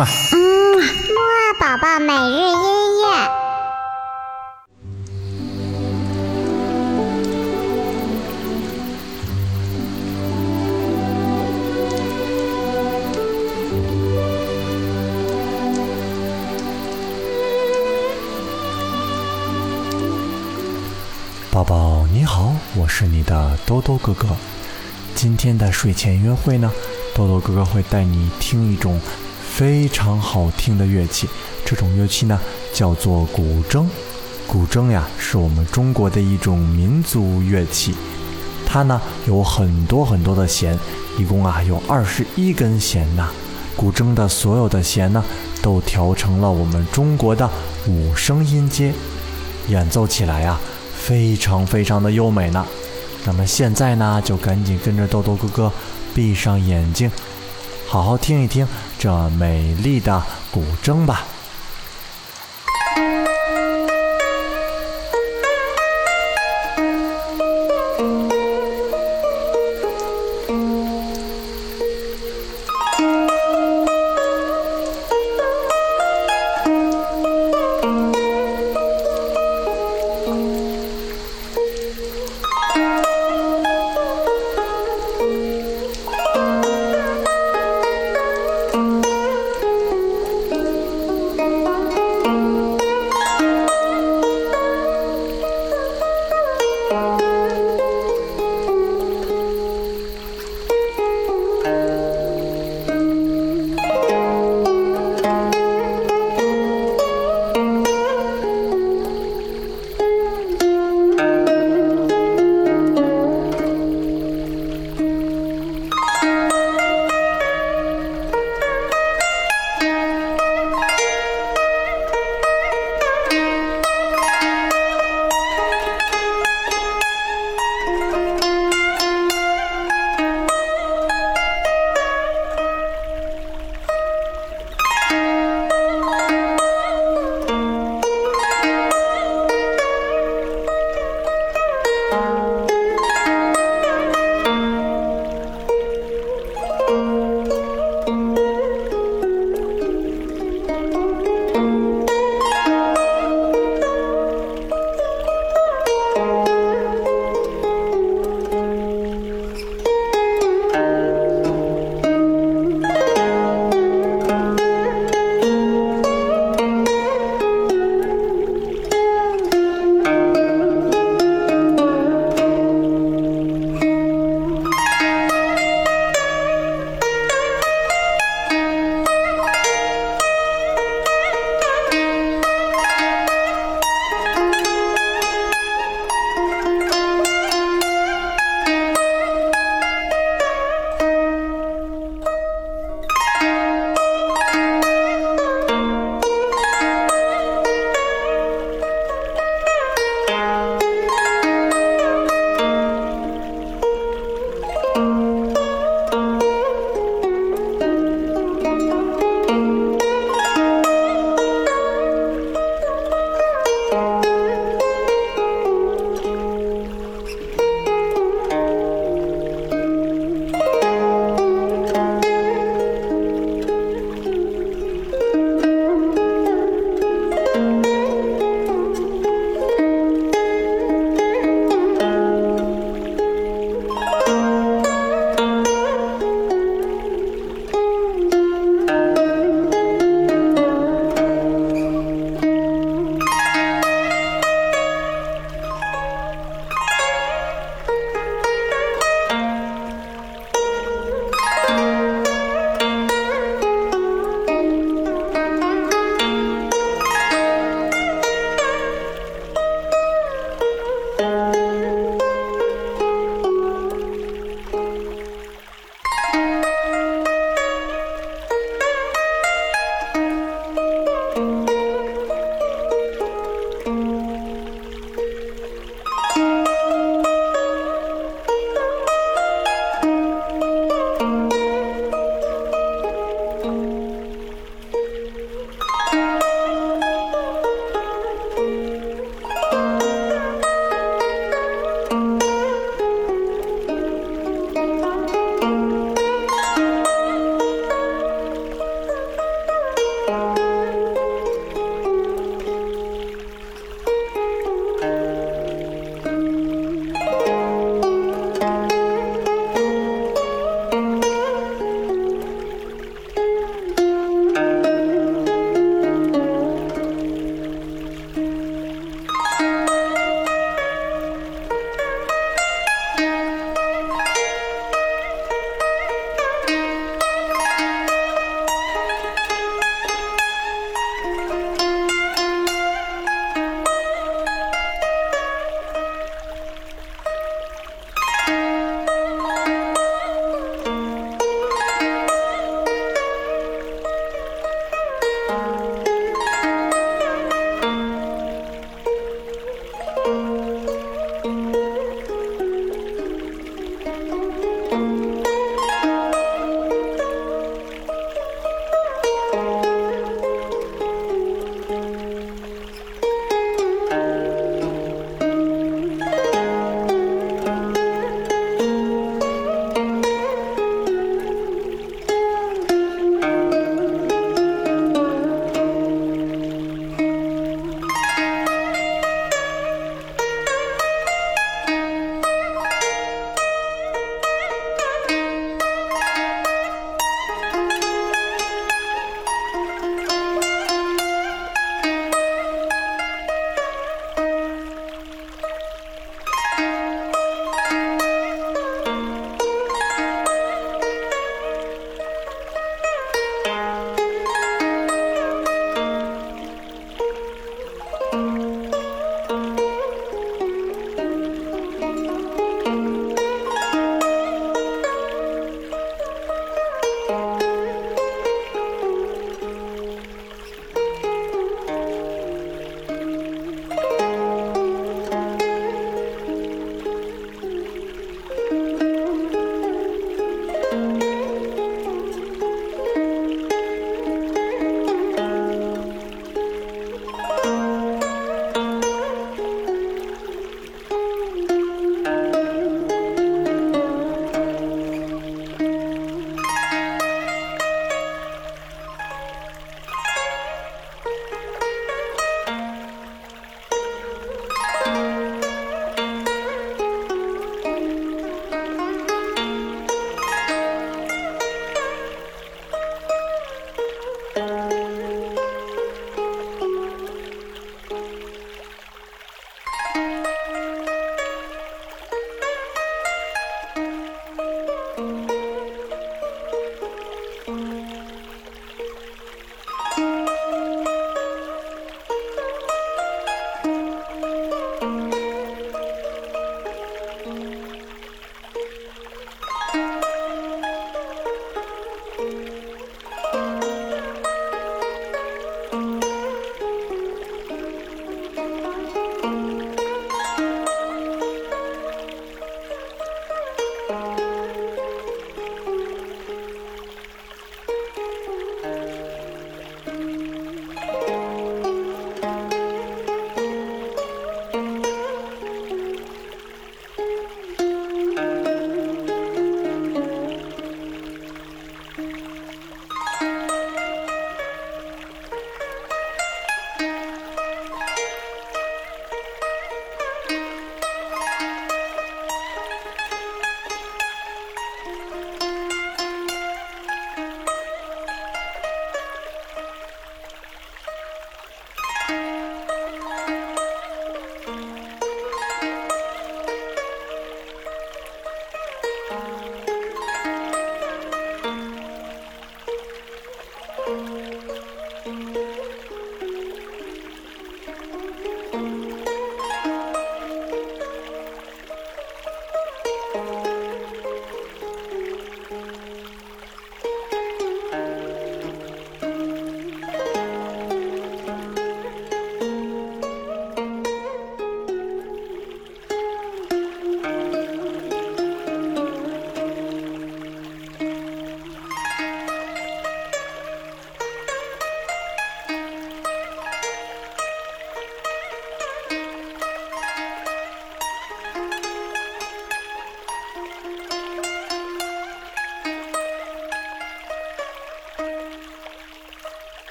嘛。嗯，木二宝宝每日音乐。宝宝你好，我是你的兜兜哥哥。今天的睡前约会呢，兜兜哥哥会带你听一种非常好听的乐器。这种乐器呢，叫做古筝。古筝呀，是我们中国的一种民族乐器。它呢，有很多很多的弦，一共啊有二十一根弦呐。古筝的所有的弦呢，都调成了我们中国的五声音阶，演奏起来啊，非常非常的优美呢。那么现在呢，就赶紧跟着豆豆哥哥闭上眼睛，好好听一听这美丽的古筝吧。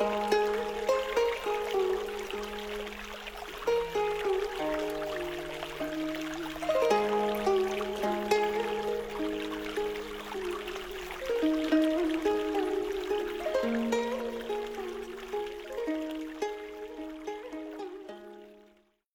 乐。